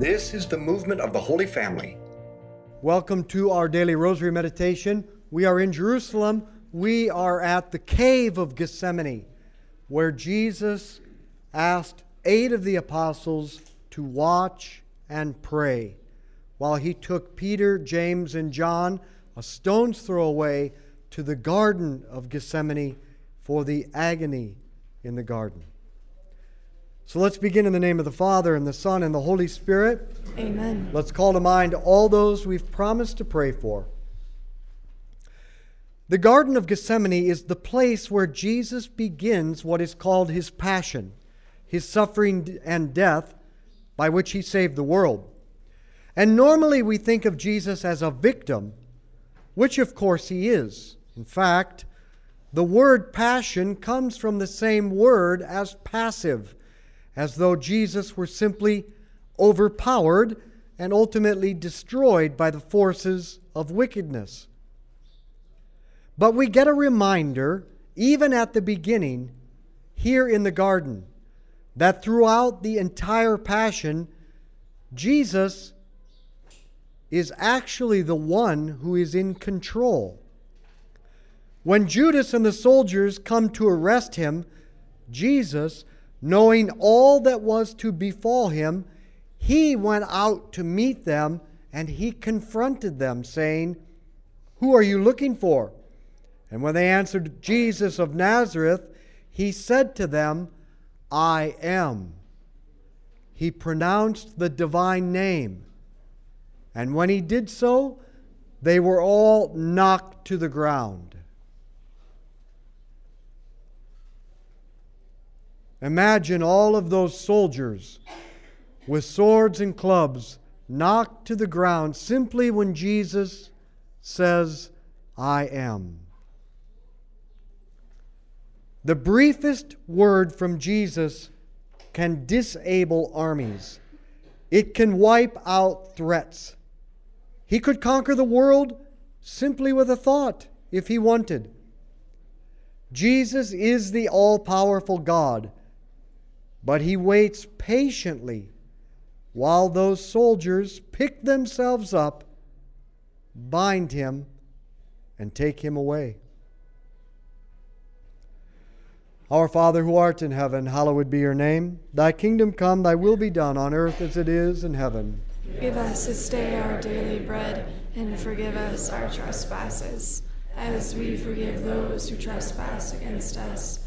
This is the movement of the Holy Family. Welcome to our daily rosary meditation. We are in Jerusalem. We are at the cave of Gethsemane, where Jesus asked eight of the apostles to watch and pray, while he took Peter, James, and John a stone's throw away to the Garden of Gethsemane for the agony in the garden. So let's begin in the name of the Father, and the Son, and the Holy Spirit. Amen. Let's call to mind all those we've promised to pray for. The Garden of Gethsemane is the place where Jesus begins what is called his passion, his suffering and death, by which he saved the world. And normally we think of Jesus as a victim, which of course he is. In fact, the word passion comes from the same word as passive, as though Jesus were simply overpowered and ultimately destroyed by the forces of wickedness. But we get a reminder, even at the beginning, here in the garden, that throughout the entire Passion, Jesus is actually the one who is in control. When Judas and the soldiers come to arrest him, Jesus, knowing all that was to befall him, he went out to meet them and he confronted them, saying, Who are you looking for? And when they answered, Jesus of Nazareth, he said to them, I am. He pronounced the divine name. And when he did so, they were all knocked to the ground. Imagine all of those soldiers with swords and clubs knocked to the ground simply when Jesus says, I am. The briefest word from Jesus can disable armies. It can wipe out threats. He could conquer the world simply with a thought if he wanted. Jesus is the all powerful God but he waits patiently while those soldiers pick themselves up, bind him, and take him away. Our Father who art in heaven, hallowed be your name. Thy kingdom come, thy will be done on earth as it is in heaven. Give us this day our daily bread, and forgive us our trespasses, as we forgive those who trespass against us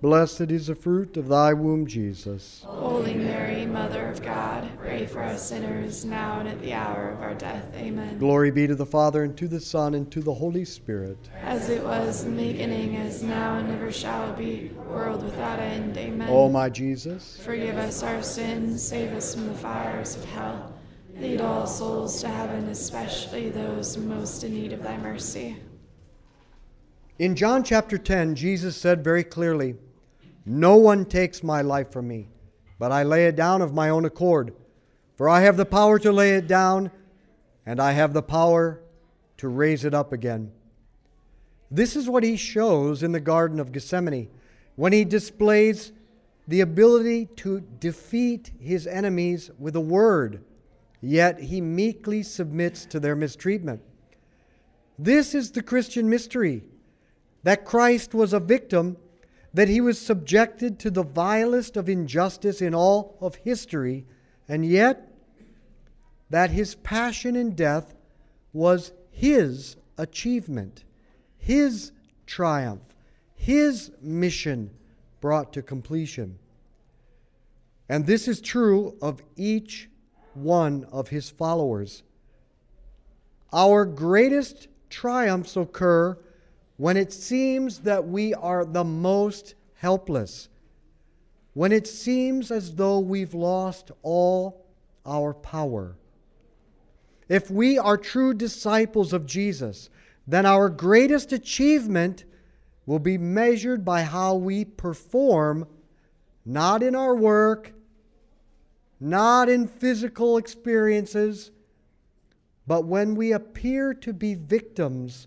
blessed is the fruit of thy womb, Jesus. Holy Mary, Mother of God, pray for us sinners now and at the hour of our death. Amen. Glory be to the Father, and to the Son, and to the Holy Spirit. As it was in the beginning, as now and ever shall be, world without end. Amen. O my Jesus, Forgive us our sins, save us from the fires of hell. Lead all souls to heaven, especially those most in need of thy mercy. in John chapter 10, Jesus said very clearly, No one takes my life from me, but I lay it down of my own accord. For I have the power to lay it down, and I have the power to raise it up again. This is what he shows in the Garden of Gethsemane when he displays the ability to defeat his enemies with a word, yet he meekly submits to their mistreatment. This is the Christian mystery that Christ was a victim, that he was subjected to the vilest of injustice in all of history, and yet that his passion and death was his achievement, his triumph, his mission brought to completion. And this is true of each one of his followers. Our greatest triumphs occur when it seems that we are the most helpless, when it seems as though we've lost all our power. If we are true disciples of Jesus, then our greatest achievement will be measured by how we perform, not in our work, not in physical experiences, but when we appear to be victims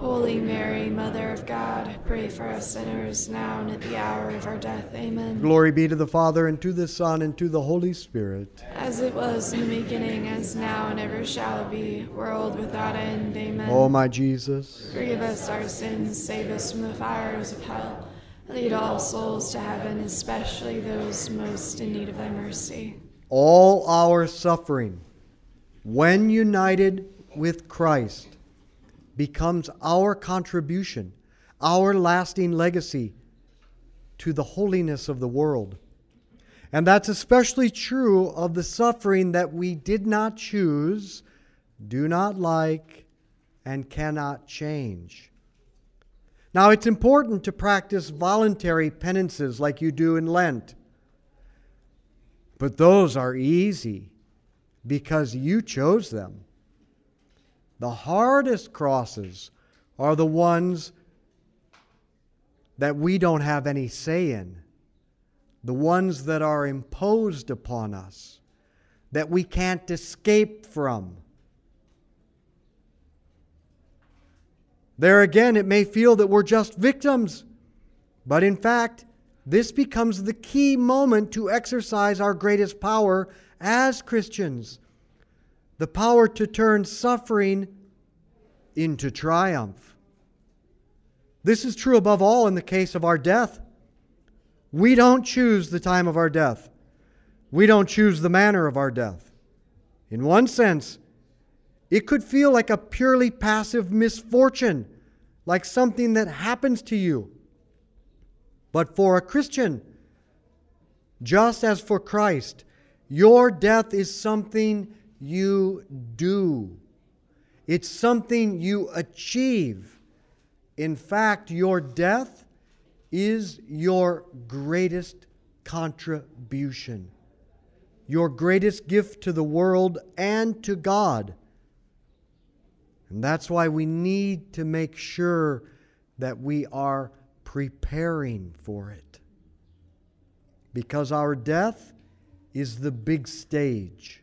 Holy Mary, Mother of God, pray for us sinners now and at the hour of our death. Amen. Glory be to the Father, and to the Son, and to the Holy Spirit. As it was in the beginning, as now, and ever shall be, world without end. Amen. O my Jesus, Forgive us our sins, save us from the fires of hell. Lead all souls to heaven, especially those most in need of thy mercy. all our suffering, when united with Christ, becomes our contribution, our lasting legacy to the holiness of the world. And that's especially true of the suffering that we did not choose, do not like, and cannot change. Now, it's important to practice voluntary penances like you do in Lent. But those are easy because you chose them. The hardest crosses are the ones that we don't have any say in, the ones that are imposed upon us, that we can't escape from. There again, it may feel that we're just victims, but in fact, this becomes the key moment to exercise our greatest power as Christians the power to turn suffering into triumph. This is true above all in the case of our death. We don't choose the time of our death, we don't choose the manner of our death. In one sense, it could feel like a purely passive misfortune, like something that happens to you. But for a Christian, just as for Christ, your death is something you do. It's something you achieve. In fact, your death is your greatest contribution, your greatest gift to the world and to God. And that's why we need to make sure that we are preparing for it. Because our death is the big stage.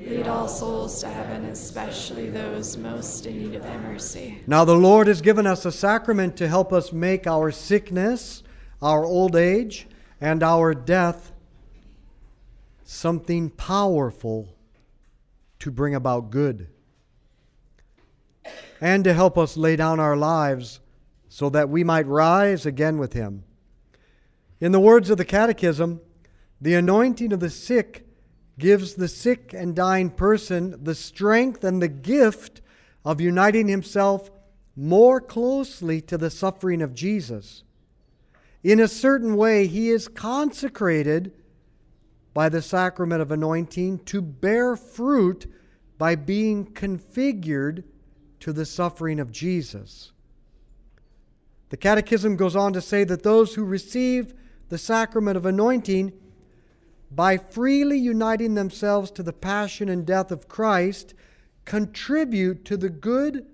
Lead all souls to heaven, especially those most in need of thy mercy. Now the Lord has given us a sacrament to help us make our sickness, our old age, and our death something powerful to bring about good. And to help us lay down our lives so that we might rise again with Him. In the words of the Catechism, the anointing of the sick gives the sick and dying person the strength and the gift of uniting himself more closely to the suffering of Jesus. In a certain way, he is consecrated by the sacrament of anointing to bear fruit by being configured to the suffering of Jesus. The Catechism goes on to say that those who receive the sacrament of anointing by freely uniting themselves to the passion and death of Christ, contribute to the good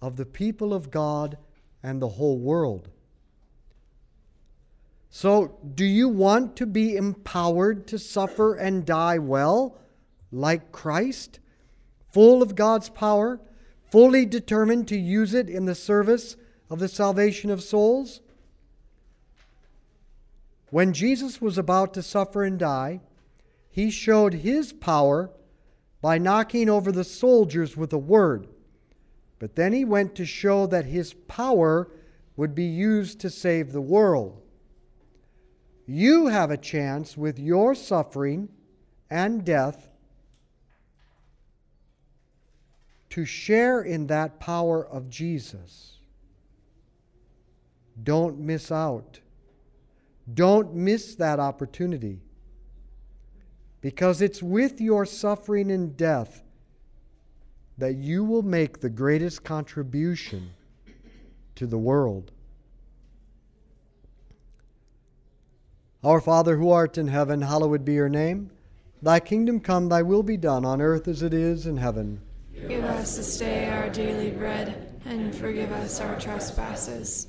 of the people of God and the whole world. So, do you want to be empowered to suffer and die well, like Christ, full of God's power, fully determined to use it in the service of the salvation of souls? When Jesus was about to suffer and die, he showed his power by knocking over the soldiers with a word. But then he went to show that his power would be used to save the world. You have a chance with your suffering and death to share in that power of Jesus. Don't miss out. Don't miss that opportunity. Because it's with your suffering and death that you will make the greatest contribution to the world. Our Father who art in heaven, hallowed be your name. Thy kingdom come, thy will be done on earth as it is in heaven. Give us this day our daily bread, and forgive us our trespasses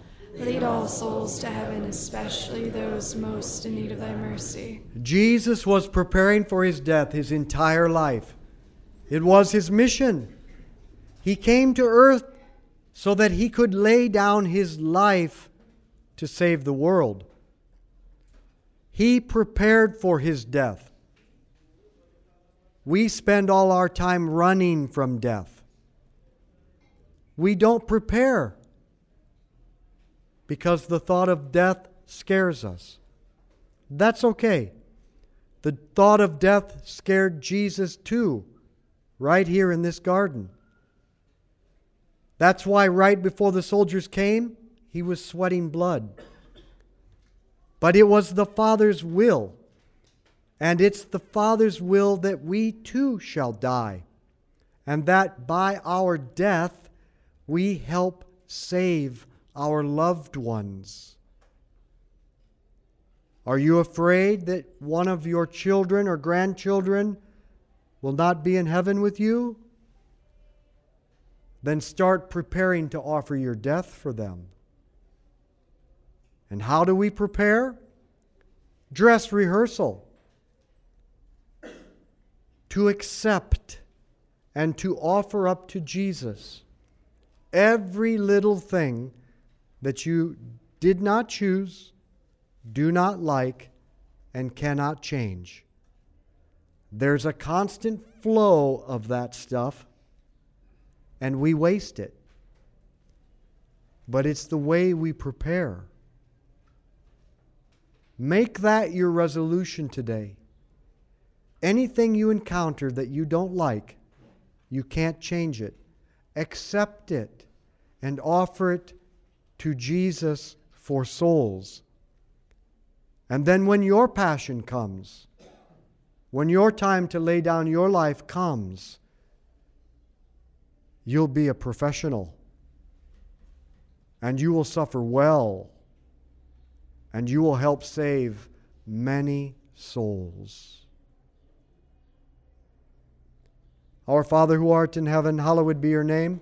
Lead all souls to heaven, especially those most in need of thy mercy. Jesus was preparing for his death his entire life. It was his mission. He came to earth so that he could lay down his life to save the world. He prepared for his death. We spend all our time running from death. We don't prepare because the thought of death scares us. That's okay. The thought of death scared Jesus too, right here in this garden. That's why, right before the soldiers came, he was sweating blood. But it was the Father's will, and it's the Father's will that we too shall die, and that by our death we help save our loved ones. Are you afraid that one of your children or grandchildren will not be in heaven with you? Then start preparing to offer your death for them. And how do we prepare? Dress rehearsal. To accept and to offer up to Jesus every little thing that you did not choose, do not like, and cannot change. There's a constant flow of that stuff, and we waste it. But it's the way we prepare. Make that your resolution today. Anything you encounter that you don't like, you can't change it. Accept it and offer it to Jesus for souls. And then when your passion comes, when your time to lay down your life comes, you'll be a professional. And you will suffer well. And you will help save many souls. Our Father who art in heaven, hallowed be your name.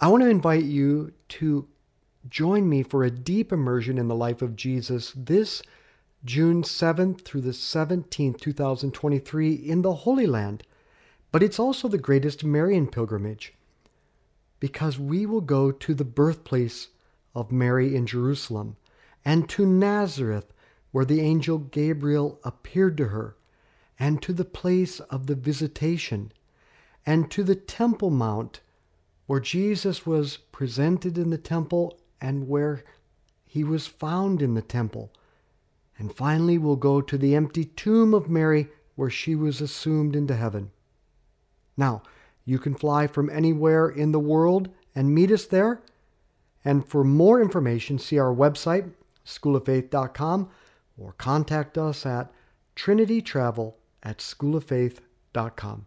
I want to invite you to join me for a deep immersion in the life of Jesus this June 7th through the 17th, 2023, in the Holy Land. But it's also the greatest Marian pilgrimage because we will go to the birthplace of Mary in Jerusalem and to Nazareth, where the angel Gabriel appeared to her, and to the place of the visitation, and to the Temple Mount, where Jesus was presented in the temple and where he was found in the temple. And finally, we'll go to the empty tomb of Mary, where she was assumed into heaven. Now, you can fly from anywhere in the world and meet us there. And for more information, see our website, schooloffaith.com, or contact us at trinitytravel at schooloffaith.com.